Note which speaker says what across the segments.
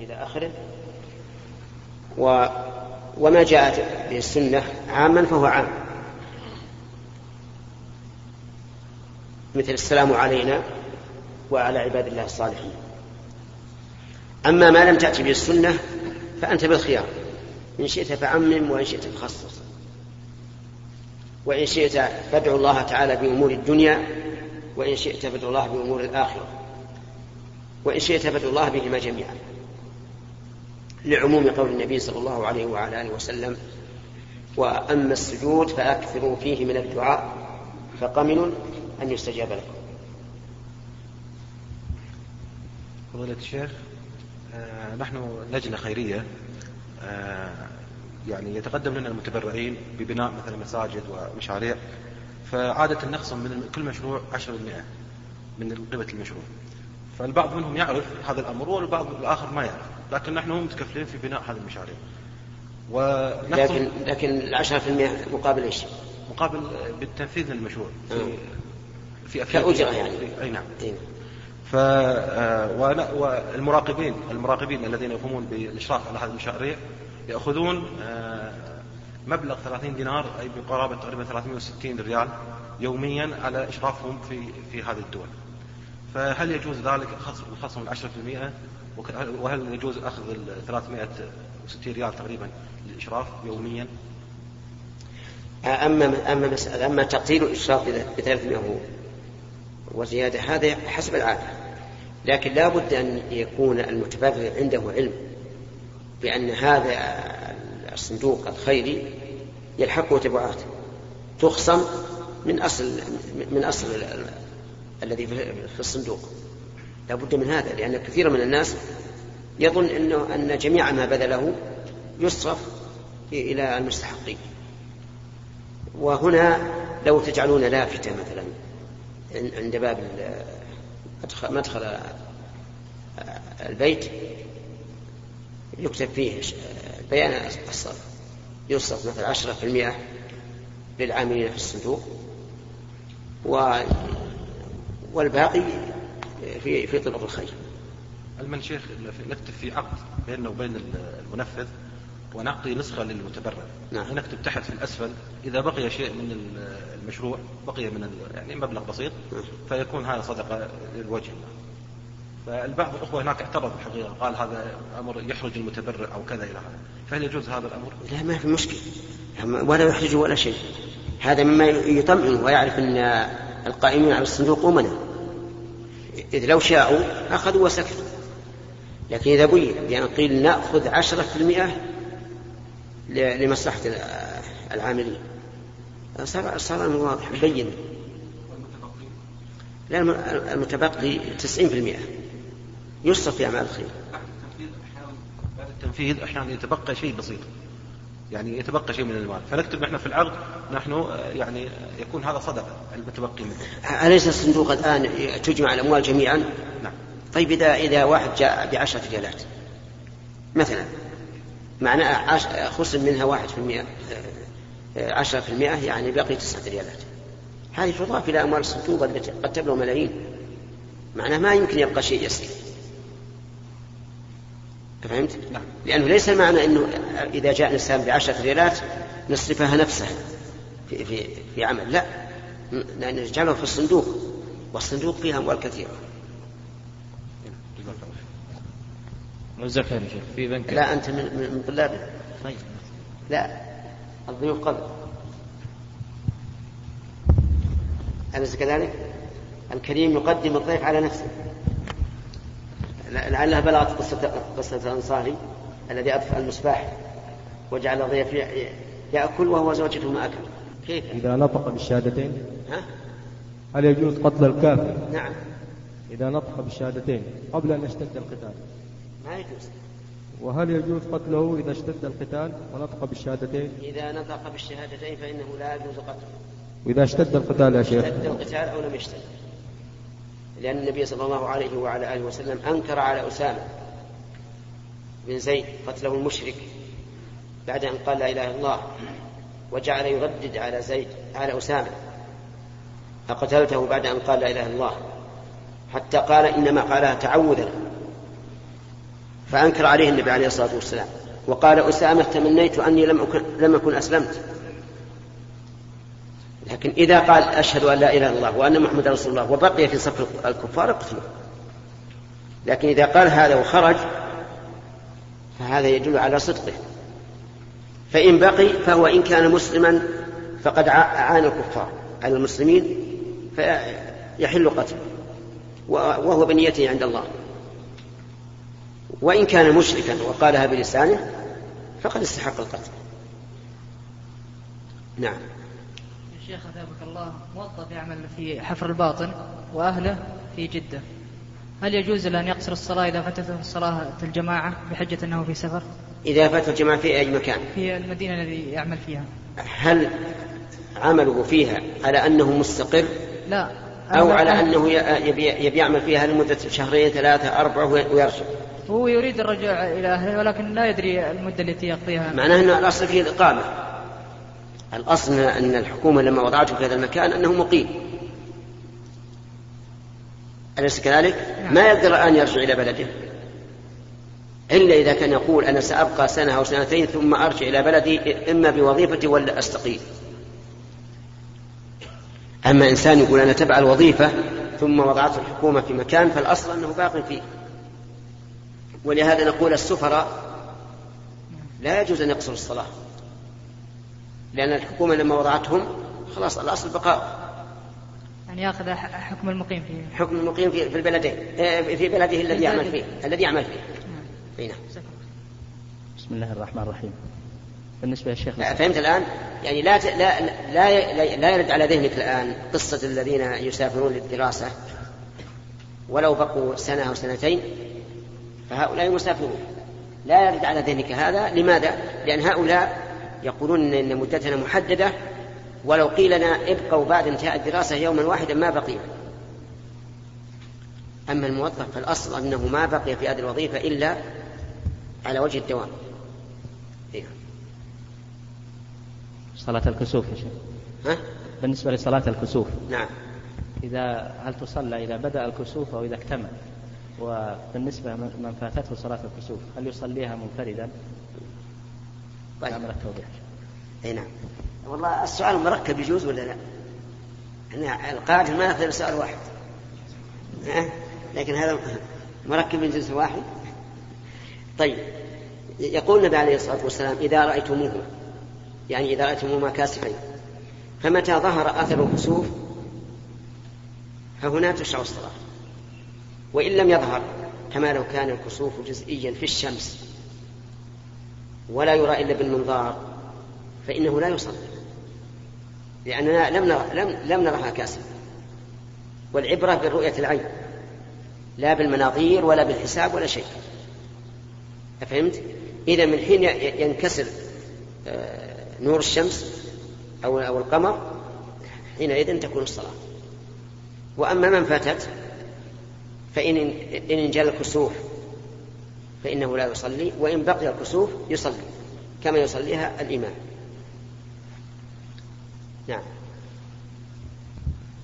Speaker 1: إلى آخره. و وما جاءت به السنة عاما فهو عام. مثل السلام علينا وعلى عباد الله الصالحين. أما ما لم تأتي به السنة فأنت بالخيار. إن شئت فعمم وإن شئت فخصص. وإن شئت فادعو الله تعالى بأمور الدنيا وإن شئت فادعو الله بأمور الآخرة. وإن شئت فادعو الله بهما جميعا. لعموم قول النبي صلى الله عليه وعلى آله وسلم وأما السجود فأكثروا فيه من الدعاء فقمن أن يستجاب لكم.
Speaker 2: فضيلة الشيخ آه نحن لجنة خيرية آه يعني يتقدم لنا المتبرعين ببناء مثلا مساجد ومشاريع فعادة نخصم من كل مشروع 10% من قيمة المشروع. فالبعض منهم يعرف هذا الأمر والبعض الآخر ما يعرف. لكن نحن متكفلين في بناء هذه المشاريع
Speaker 1: لكن لكن العشرة في المئة مقابل إيش؟
Speaker 2: مقابل بالتنفيذ للمشروع في
Speaker 1: آه.
Speaker 2: في
Speaker 1: كأجرة يعني
Speaker 2: أي نعم
Speaker 1: إيه.
Speaker 2: ف آه، والمراقبين المراقبين الذين يقومون بالإشراف على هذه المشاريع يأخذون آه، مبلغ 30 دينار أي بقرابة تقريبا 360 ريال يوميا على إشرافهم في في هذه الدول. فهل يجوز ذلك الخصم ال 10% وهل يجوز أخذ ال 360 ريال تقريبا للإشراف يوميا؟
Speaker 1: أما أما مسألة أما تقدير الإشراف ب 300 وزيادة هذا حسب العادة لكن لا بد أن يكون المتبرع عنده علم بأن هذا الصندوق الخيري يلحقه تبعات تخصم من اصل من أصل الذي في الصندوق. لا بد من هذا لأن كثير من الناس يظن إنه أن جميع ما بذله يصرف إلى المستحقين. وهنا لو تجعلون لافتة مثلا عند باب مدخل البيت يكتب فيه بيان الصرف. يصرف مثلا عشرة في المئة للعاملين في الصندوق والباقي في في طرق الخير.
Speaker 2: المن شيخ نكتب في عقد بيننا وبين المنفذ ونعطي نسخة للمتبرع نعم. ونكتب تحت في الأسفل إذا بقي شيء من المشروع بقي من يعني مبلغ بسيط نعم. فيكون هذا صدقة للوجه فالبعض الأخوة هناك اعترض الحقيقة قال هذا أمر يحرج المتبرع أو كذا إلى هذا فهل يجوز هذا الأمر؟
Speaker 1: لا ما في مشكلة ولا يحرج ولا شيء هذا مما يطمئن ويعرف أن القائمين على الصندوق أمنا إذ لو شاءوا أخذوا وسكتوا. لكن إذا بين بأن قيل نأخذ عشرة في المئة لمصلحة العاملين. صار صار واضح مبين لا المتبقي 90% يصرف في أعمال الخير.
Speaker 2: بعد التنفيذ أحيانا يتبقى شيء بسيط. يعني يتبقى شيء من المال. فنكتب نحن في العقد نحن يعني يكون هذا صدقة المتبقي منه.
Speaker 1: أليس الصندوق الآن تجمع الأموال جميعا؟
Speaker 2: نعم.
Speaker 1: طيب إذا إذا واحد جاء بعشرة ريالات مثلا معناه خصم منها واحد في المئة عشرة في المئة يعني بقي تسعة ريالات. هذه تضاف إلى أموال الصندوق التي قد تبلغ ملايين. معناه ما يمكن يبقى شيء يسير. فهمت؟ نعم. لأنه ليس المعنى أنه إذا جاء الإنسان بعشرة ريالات نصرفها نفسها في, في, في عمل. لا. نجعله في الصندوق والصندوق فيها أموال كثيرة.
Speaker 3: موزع خير يا شيخ في بنك.
Speaker 1: لا أنت من, من طلابنا طيب. لا. الضيوف قبل. أليس كذلك؟ الكريم يقدم الضيف على نفسه. لعلها بلغت قصة قصة الأنصاري الذي أطفأ المصباح وجعل الضيف يأكل وهو زوجته ما أكل كيف؟
Speaker 4: إذا نطق بالشهادتين
Speaker 1: ها؟
Speaker 4: هل يجوز قتل الكافر؟
Speaker 1: نعم
Speaker 4: إذا نطق بالشهادتين قبل أن يشتد القتال
Speaker 1: ما يجوز
Speaker 4: وهل يجوز قتله إذا اشتد القتال ونطق بالشهادتين؟
Speaker 1: إذا نطق بالشهادتين فإنه لا يجوز قتله
Speaker 4: وإذا اشتد القتال يا شيخ؟
Speaker 1: اشتد القتال أو لم يشتد لأن النبي صلى الله عليه وعلى آله وسلم أنكر على أسامة بن زيد قتله المشرك بعد أن قال لا إله إلا الله وجعل يردد على زيد على أسامة فقتلته بعد أن قال لا إله إلا الله حتى قال إنما قالها تعوذا فأنكر عليه النبي عليه الصلاة والسلام وقال أسامة تمنيت أني لم أكن, لم أكن أسلمت لكن إذا قال أشهد أن لا إله إلا الله وأن محمد رسول الله وبقي في صف الكفار اقتلوه. لكن إذا قال هذا وخرج فهذا يدل على صدقه. فإن بقي فهو إن كان مسلما فقد عانى الكفار. على المسلمين فيحل قتله. وهو بنيته عند الله. وإن كان مشركا وقالها بلسانه فقد استحق القتل. نعم.
Speaker 5: شيخ أثابك الله موظف يعمل في حفر الباطن وأهله في جدة هل يجوز له أن يقصر الصلاة إذا فاتته الصلاة الجماعة بحجة أنه في سفر؟
Speaker 1: إذا فات الجماعة في أي مكان؟
Speaker 5: في المدينة الذي يعمل فيها.
Speaker 1: هل عمله فيها على أنه مستقر؟
Speaker 5: لا.
Speaker 1: أو على أنه يبي, يبي يعمل فيها لمدة شهرين ثلاثة أربعة ويرجع؟
Speaker 5: هو يريد الرجوع إلى أهله ولكن لا يدري المدة التي يقضيها.
Speaker 1: معناه أن الأصل فيه الإقامة. الأصل أن الحكومة لما وضعته في هذا المكان أنه مقيم. أليس كذلك؟
Speaker 5: نعم.
Speaker 1: ما يقدر الآن يرجع إلى بلده إلا إذا كان يقول أنا سأبقى سنة أو سنتين ثم أرجع إلى بلدي إما بوظيفتي ولا أستقيل أما إنسان يقول أنا تبع الوظيفة ثم وضعته الحكومة في مكان فالأصل أنه باق فيه ولهذا نقول السفراء لا يجوز أن يقصروا الصلاة لأن الحكومة لما وضعتهم خلاص الأصل بقاء.
Speaker 5: يعني ياخذ حكم المقيم فيه.
Speaker 1: حكم المقيم في البلدين في بلده الذي يعمل فيه الذي يعمل فيه. نعم.
Speaker 6: بسم الله الرحمن الرحيم. بالنسبة للشيخ
Speaker 1: فهمت الآن؟ يعني لا لا لا لا يرد على ذهنك الآن قصة الذين يسافرون للدراسة. ولو بقوا سنة أو سنتين فهؤلاء مسافرون. لا يرد على ذهنك هذا. لماذا؟ لأن هؤلاء يقولون إن مدتنا محددة ولو قيل لنا ابقوا بعد انتهاء الدراسة يوما واحدا ما بقي أما الموظف فالأصل أنه ما بقي في هذه الوظيفة إلا على وجه الدوام إيه.
Speaker 6: صلاة الكسوف يا شيخ
Speaker 1: ها؟
Speaker 6: بالنسبة لصلاة الكسوف
Speaker 1: نعم
Speaker 6: إذا هل تصلى إذا بدأ الكسوف أو إذا اكتمل وبالنسبة من فاتته صلاة الكسوف هل يصليها منفردا؟
Speaker 1: طيب.
Speaker 6: عمل التوضيح
Speaker 1: أي نعم. والله السؤال مركب يجوز ولا لا؟ أنا القاعدة ما ياخذ سؤال واحد. ها؟ لكن هذا مركب من جنس واحد. طيب. يقول النبي عليه الصلاة والسلام إذا رأيتموه. يعني إذا رأيتموهما كاسفين فمتى ظهر أثر الكسوف؟ فهنا تشرع الصلاة. وإن لم يظهر كما لو كان الكسوف جزئيا في الشمس. ولا يرى إلا بالمنظار فإنه لا يصلي. لأننا لم نرى لم, لم نرها كاسفة والعبرة بالرؤية العين لا بالمناظير ولا بالحساب ولا شيء. أفهمت؟ إذا من حين ينكسر نور الشمس أو أو القمر حينئذ تكون الصلاة. وأما من فاتت فإن إن انجلى الكسوف فإنه لا يصلي وإن بقي الكسوف يصلي كما يصليها الإمام. نعم.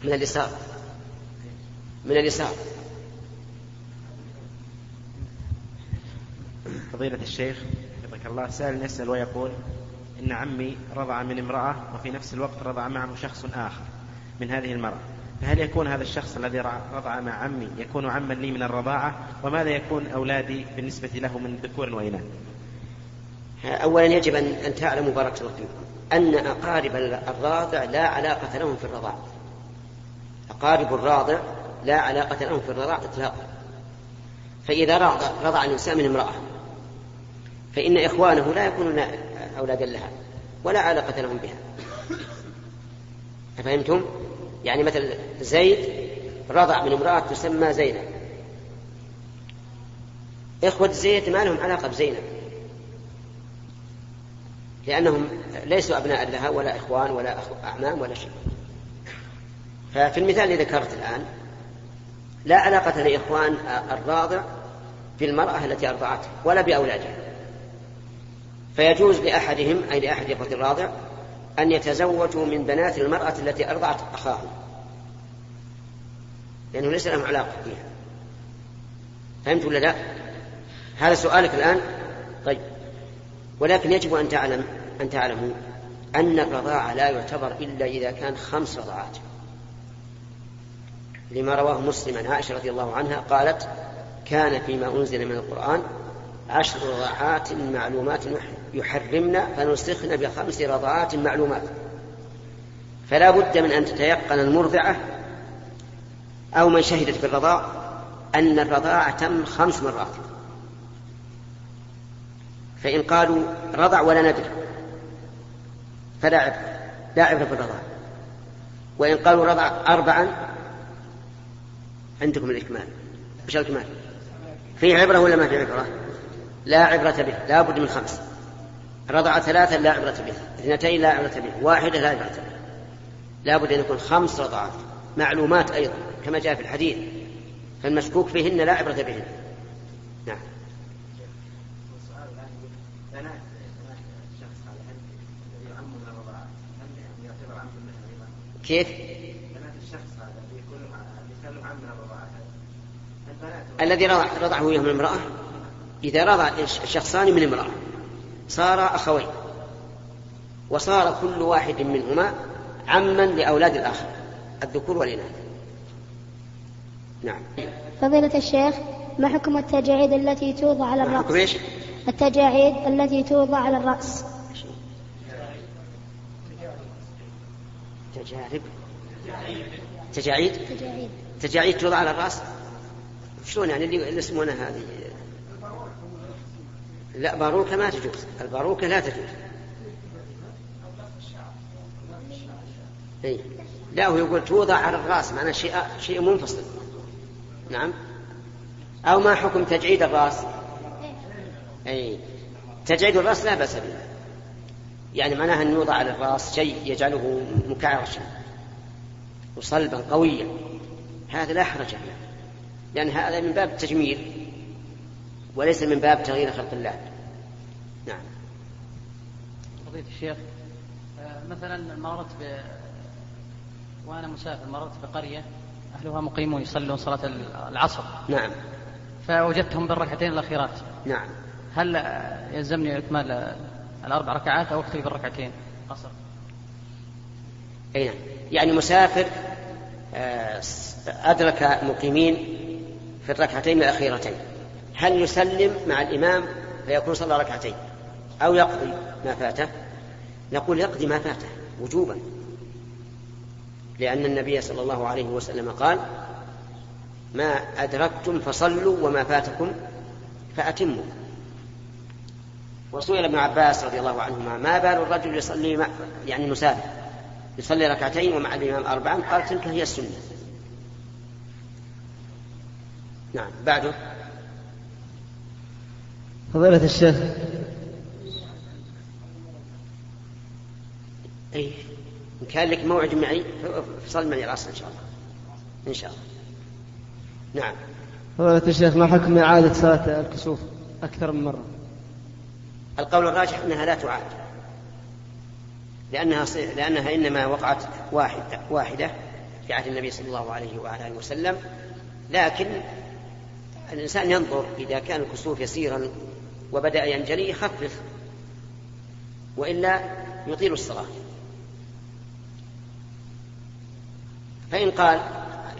Speaker 1: من اليسار. من اليسار.
Speaker 7: فضيلة الشيخ حفظك الله سائل يسأل ويقول إن عمي رضع من امرأة وفي نفس الوقت رضع معه شخص آخر من هذه المرأة. فهل يكون هذا الشخص الذي رضع مع عمي يكون عما لي من الرضاعة؟ وماذا يكون أولادي بالنسبة له من ذكور وإناث؟
Speaker 1: أولا يجب أن تعلموا بارك الله فيكم أن أقارب الراضع لا علاقة لهم في الرضاع أقارب الراضع لا علاقة لهم في الرضاع إطلاقا. فإذا رضع, رضع الإنسان من امرأة فإن إخوانه لا يكونون أولادا لها ولا علاقة لهم بها. أفهمتم؟ يعني مثل زيد رضع من امرأة تسمى زينب. إخوة زيد ما لهم علاقة بزينب. لأنهم ليسوا أبناء لها ولا إخوان ولا أعمام ولا شيء. ففي المثال الذي ذكرت الآن لا علاقة لإخوان الراضع بالمرأة التي أرضعته ولا بأولادها. فيجوز لأحدهم أي لأحد إخوة الراضع أن يتزوجوا من بنات المرأة التي أرضعت أخاهم. لأنه ليس لهم علاقة بها فهمت ولا لا؟ هذا سؤالك الآن؟ طيب. ولكن يجب أن تعلم أن تعلموا أن الرضاعة لا يعتبر إلا إذا كان خمس رضعات لما رواه مسلم عن عائشة رضي الله عنها قالت كان فيما أنزل من القرآن عشر رضعات معلومات يحرمن فنسخن بخمس رضعات معلومات. فلا بد من أن تتيقن المرضعة أو من شهدت بالرضاع أن الرضاعة تم خمس مرات. فإن قالوا رضع ولا ندري فلا عبرة لا عبرة بالرضاع. وإن قالوا رضع أربعا عندكم الإكمال. وش الإكمال. في عبرة ولا ما في عبرة؟ لا عبرة به لا بد من خمس. رضع ثلاثا لا عبرة به اثنتين لا عبرة به واحدة لا عبرة به لا بد أن يكون خمس رضعات معلومات أيضا كما جاء في الحديث. فالمشكوك فيهن لا عبرة بهن. نعم. كيف؟ الذي رضعه من امرأة إذا رضع الشخصان من امرأة. صار أخوين. وصار كل واحد منهما عما لأولاد الآخر الذكور والإناث. نعم.
Speaker 8: فضيلة الشيخ ما حكم التجاعيد التي توضع على الرأس؟
Speaker 1: حكم إيش؟
Speaker 8: التجاعيد التي توضع على الرأس.
Speaker 1: تجارب تجاعيد؟
Speaker 8: تجاعيد.
Speaker 1: تجاعيد توضع على الرأس؟ شلون يعني اللي يسمونها هذه؟ لا باروكة ما تجوز. الباروكة لا تجوز. أي. لا هو يقول توضع على الرأس معناه شيء شيء منفصل. نعم. أو ما حكم تجعيد الرأس؟ أي تجعيد الرأس لا بأس به. يعني معناها أن يوضع على الرأس شيء يجعله مكعرشا. وصلبا قويا. هذا لا حرج فيه. لأن هذا من باب التجميل. وليس من باب تغيير خلق الله. نعم.
Speaker 9: فضيلة الشيخ آه، مثلا مررت ب وأنا مسافر مررت بقرية أهلها مقيمون يصلون صلاة العصر.
Speaker 1: نعم.
Speaker 9: فوجدتهم بالركعتين الأخيرات.
Speaker 1: نعم.
Speaker 9: هل يلزمني إكمال الأربع ركعات أو أكتفي بالركعتين؟ قصر.
Speaker 1: أي نعم. يعني مسافر آه، أدرك مقيمين في الركعتين الأخيرتين. هل يسلم مع الإمام فيكون صلى ركعتين؟ أو يقضي ما فاته؟ نقول يقضي ما فاته وجوبا. لأن النبي صلى الله عليه وسلم قال ما أدركتم فصلوا وما فاتكم فأتموا. وسئل ابن عباس رضي الله عنهما ما بال الرجل يصلي يعني مسافر يصلي ركعتين ومع الإمام أربعا قال تلك هي السنة. نعم بعده.
Speaker 10: فضيلة الشيخ.
Speaker 1: أي إن كان لك موعد معي فصل معي العصر إن شاء الله. إن شاء الله. نعم.
Speaker 10: فضيلة الشيخ ما حكم إعادة صلاة الكسوف أكثر من مرة؟
Speaker 1: القول الراجح أنها لا تعاد. لأنها لأنها إنما وقعت واحدة واحدة في عهد النبي صلى الله عليه وعلى آله وسلم. لكن الإنسان ينظر إذا كان الكسوف يسيرا وبدأ ينجلي يخفف وإلا يطيل الصلاة. فإن قال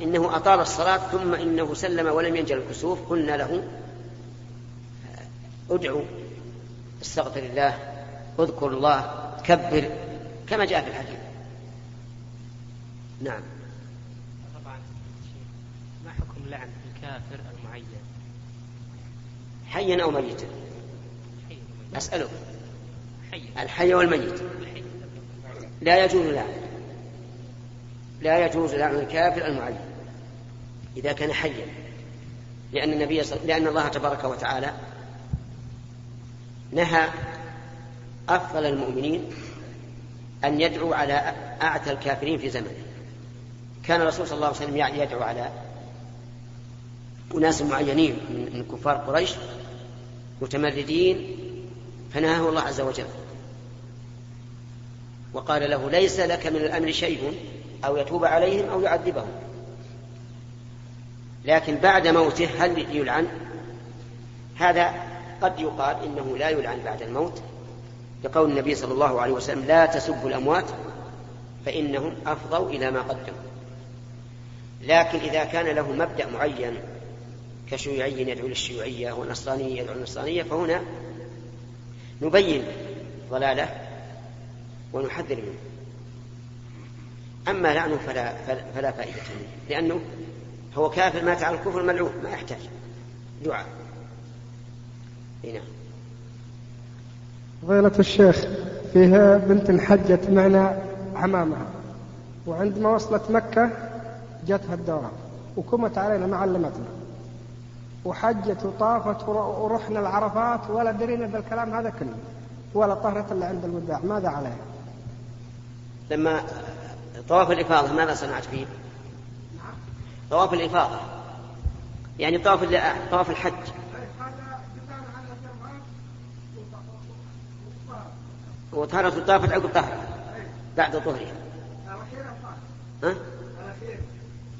Speaker 1: إنه أطال الصلاة ثم إنه سلم ولم ينجل الكسوف قلنا له ادعو استغفر الله اذكر الله كبر كما جاء في الحديث. نعم.
Speaker 7: طبعا ما حكم لعن الكافر المعين؟
Speaker 1: حيا أو ميتا؟
Speaker 7: حي
Speaker 1: الحي. والميت. لا يجوز لعن لا يجوز لعن الكافر المعين إذا كان حيا. لأن النبي صل... لأن الله تبارك وتعالى نهى أفضل المؤمنين أن يدعو على أعتى الكافرين في زمنه. كان الرسول صلى الله عليه وسلم يدعو على أناس معينين من كفار قريش متمردين فنهاه الله عز وجل. وقال له ليس لك من الأمر شيء أو يتوب عليهم أو يعذبهم. لكن بعد موته هل يلعن؟ هذا قد يقال إنه لا يلعن بعد الموت. لقول النبي صلى الله عليه وسلم لا تسبوا الأموات فإنهم أفضوا إلى ما قدموا. لكن إذا كان له مبدأ معين كشيوعي يدعو للشيوعية ونصراني يدعو للنصرانية فهنا نبين ضلاله ونحذر منه. أما لعنه فلا, فلا فائدة منه لأنه هو كافر مات على الكفر ملعون ما يحتاج دعاء. هنا
Speaker 11: فضيلة الشيخ فيها بنت حجت معنا عمامها وعندما وصلت مكة جاتها الدورة وكمت علينا ما علمتنا وحجت وطافت ورحنا العرفات ولا درينا بالكلام هذا كله ولا طهرت إلا عند الوداع ماذا عليها؟
Speaker 1: لما طواف الإفاضة ماذا صنعت فيه؟ طواف الإفاضة يعني طواف طواف الحج وطهرت وطافت عقب طهرها بعد طهرها ها؟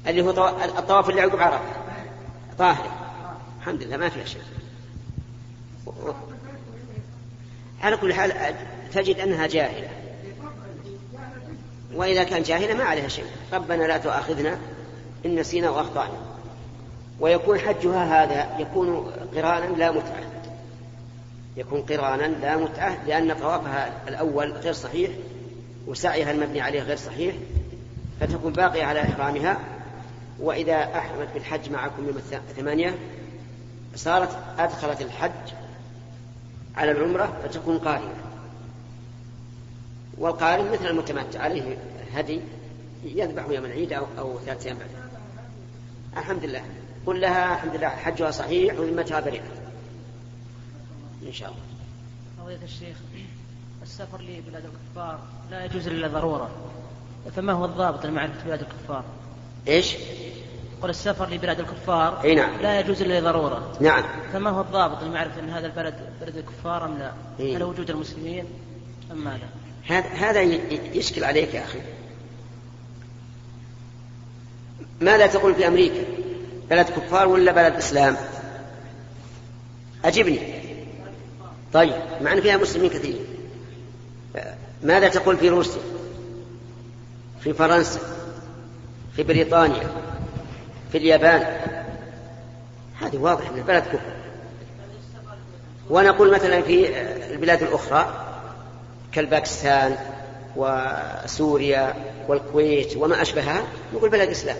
Speaker 1: اللي هو الطواف اللي عقب عرفة طاهر الحمد لله ما فيها شيء. على كل حال تجد أنها جاهلة. وإذا كان جاهلة ما عليها شيء. ربنا لا تؤاخذنا إن نسينا وأخطأنا ويكون حجها هذا يكون قرانا لا متعة. يكون قرانا لا متعة لأن طوافها الأول غير صحيح وسعيها المبني عليه غير صحيح فتكون باقية على إحرامها. وإذا أحرمت بالحج معكم يوم الثمانية صارت أدخلت الحج على العمرة فتكون قارنة والقارن مثل المتمتع عليه هدي يذبح يوم العيد أو, أو ثلاثة أيام بعد. الحمد لله. قل لها الحمد لله حجها صحيح وذمتها بريئة. إن شاء الله.
Speaker 9: فضيلة الشيخ السفر لبلاد الكفار لا يجوز إلا ضرورة فما هو الضابط لمعرفة بلاد الكفار؟
Speaker 1: إيش؟
Speaker 9: قل السفر لبلاد الكفار
Speaker 1: إي نعم
Speaker 9: لا يجوز إلا لضرورة
Speaker 1: نعم
Speaker 9: فما هو الضابط لمعرفه إن هذا البلد بلد الكفار أم لا؟
Speaker 1: إيه؟
Speaker 9: هل وجود المسلمين أم ماذا؟
Speaker 1: هذا هذا يشكل عليك يا أخي ماذا تقول في أمريكا؟ بلد كفار ولا بلد إسلام؟ اجبني طيب مع إن فيها مسلمين كثير ماذا تقول في روسيا؟ في فرنسا في بريطانيا في اليابان. هذه واضح ان البلد كفر ونقول مثلا في البلاد الأخرى كالباكستان وسوريا والكويت وما أشبهها نقول بلد إسلام.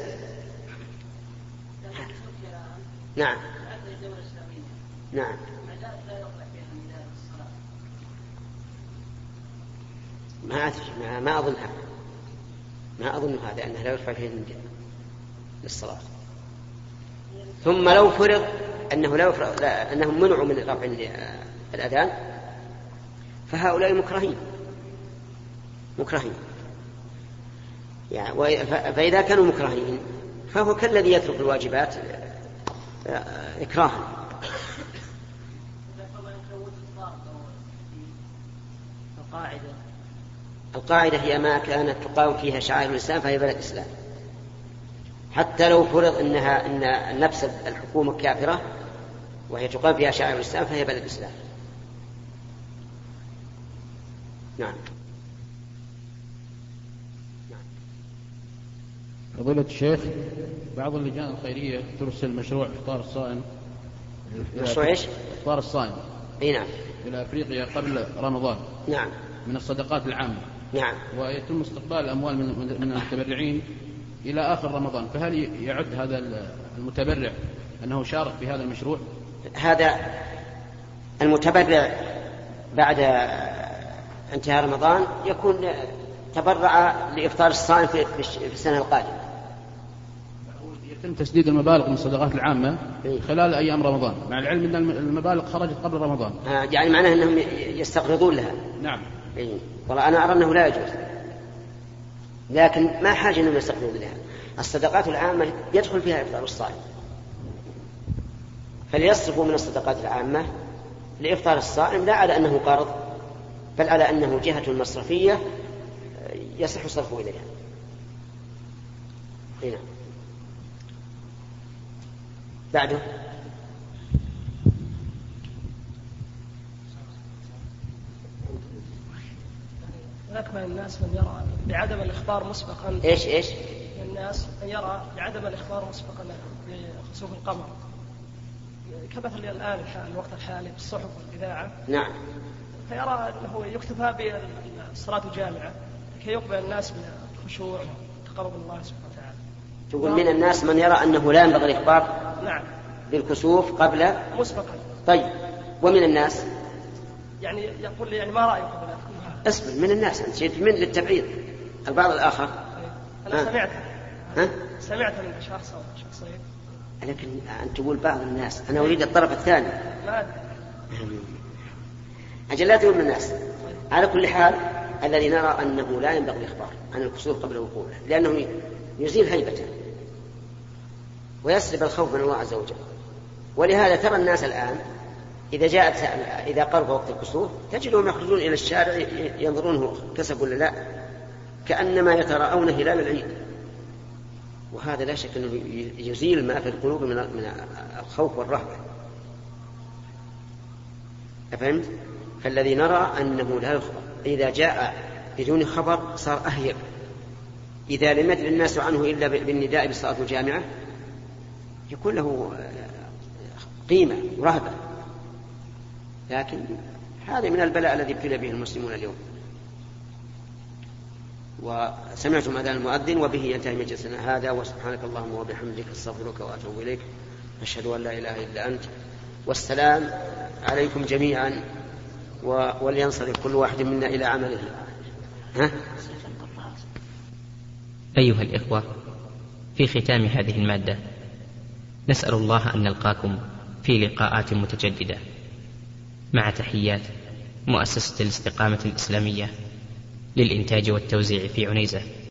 Speaker 1: نعم. نعم. ما أدري ما, ما أظنها. ما أظن هذا أنه لا يرفع فيه النداء للصلاة. ثم لو فرض أنه لا يفرض لا أنهم منعوا من رفع الأذان فهؤلاء مكرهين. مكرهين. يعني فإذا كانوا مكرهين فهو كالذي يترك الواجبات إكراها.
Speaker 9: القاعدة.
Speaker 1: هي ما كانت تقاوم فيها شعائر الإسلام فهي بلد إسلام حتى لو فرض أنها أن نفس الحكومة كافرة وهي تقام فيها شعائر الإسلام فهي بلد إسلام نعم.
Speaker 12: فضيلة الشيخ بعض اللجان الخيرية ترسل مشروع إفطار الصائم
Speaker 1: مشروع إيش؟
Speaker 12: إفطار الصائم.
Speaker 1: أي نعم.
Speaker 12: إلى أفريقيا قبل رمضان.
Speaker 1: نعم.
Speaker 12: من الصدقات العامة.
Speaker 1: نعم.
Speaker 12: ويتم استقبال الأموال من المتبرعين إلى آخر رمضان فهل يعد هذا المتبرع أنه شارك في هذا المشروع؟
Speaker 1: هذا المتبرع بعد انتهاء رمضان يكون تبرع لإفطار الصائم في السنة القادمة.
Speaker 12: يتم تسديد المبالغ من الصدقات العامة
Speaker 1: إيه.
Speaker 12: خلال أيام رمضان. مع العلم أن المبالغ خرجت قبل رمضان.
Speaker 1: آه، يعني معناه أنهم يستقرضون لها.
Speaker 12: نعم.
Speaker 1: إيه. والله أنا أرى أنه لا يجوز. لكن ما حاجة أنهم يستقرضون لها الصدقات العامة يدخل فيها إفطار الصائم. فليصرفوا من الصدقات العامة لإفطار الصائم لا على أنه قرض بل على أنه جهة مصرفية يصح صرفه إليها. هنا بعده.
Speaker 13: من الناس من يرى بعدم الإخبار مسبقا.
Speaker 1: إيش إيش؟
Speaker 13: الناس من يرى بعدم الإخبار مسبقا بخسوف القمر. كمثل الآن الحال الوقت الحالي بالصحف والإذاعة.
Speaker 1: نعم.
Speaker 13: فيرى أنه يكتفى بالصلاة الجامعة لكي يقبل الناس من الخشوع من الله سبحانه وتعالى.
Speaker 1: تقول من الناس من يرى أنه لا ينبغي الإخبار؟
Speaker 13: نعم.
Speaker 1: بالكسوف قبل؟
Speaker 13: مسبقا.
Speaker 1: طيب. ومن الناس؟
Speaker 13: يعني يقول لي يعني ما رأيكم
Speaker 1: اصبر من الناس أنت جئت من للتبعيض. البعض الآخر؟
Speaker 13: أنا
Speaker 1: ها؟
Speaker 13: سمعت
Speaker 1: ها؟
Speaker 13: سمعت من شخص أو شخصين.
Speaker 1: لكن أنت تقول بعض الناس أنا أريد الطرف الثاني.
Speaker 13: ما
Speaker 1: أجل لا تقول من الناس. على كل حال الذي نرى أنه لا ينبغي الإخبار عن الكسوف قبل وقوعه لأنه يزيل هيبته ويسلب الخوف من الله عز وجل. ولهذا ترى الناس الآن إذا جاءت إذا قرب وقت الكسوف تجدهم يخرجون إلى الشارع ينظرونه كسب ولا لا؟ كأنما يتراءون هلال العيد. وهذا لا شك أنه يزيل ما في القلوب من من الخوف والرهبة. أفهمت؟ فالذي نرى أنه لا يخبر إذا جاء بدون خبر صار أهيب إذا لم يدري الناس عنه إلا بالنداء بالصلاة الجامعة يكون له قيمة ورهبة. لكن هذا من البلاء الذي ابتلي به المسلمون اليوم وسمعتم أذان المؤذن وبه ينتهي مجلسنا هذا وسبحانك اللهم وبحمدك أستغفرك وأتوب إليك أشهد أن لا إله إلا أنت والسلام عليكم جميعا. ولينصرف كل واحد منا إلى عمله ها؟
Speaker 14: أيها الإخوة في ختام هذه المادة نسأل الله أن نلقاكم في لقاءات متجددة مع تحيات مؤسسة الاستقامة الإسلامية للإنتاج والتوزيع في عنيزة.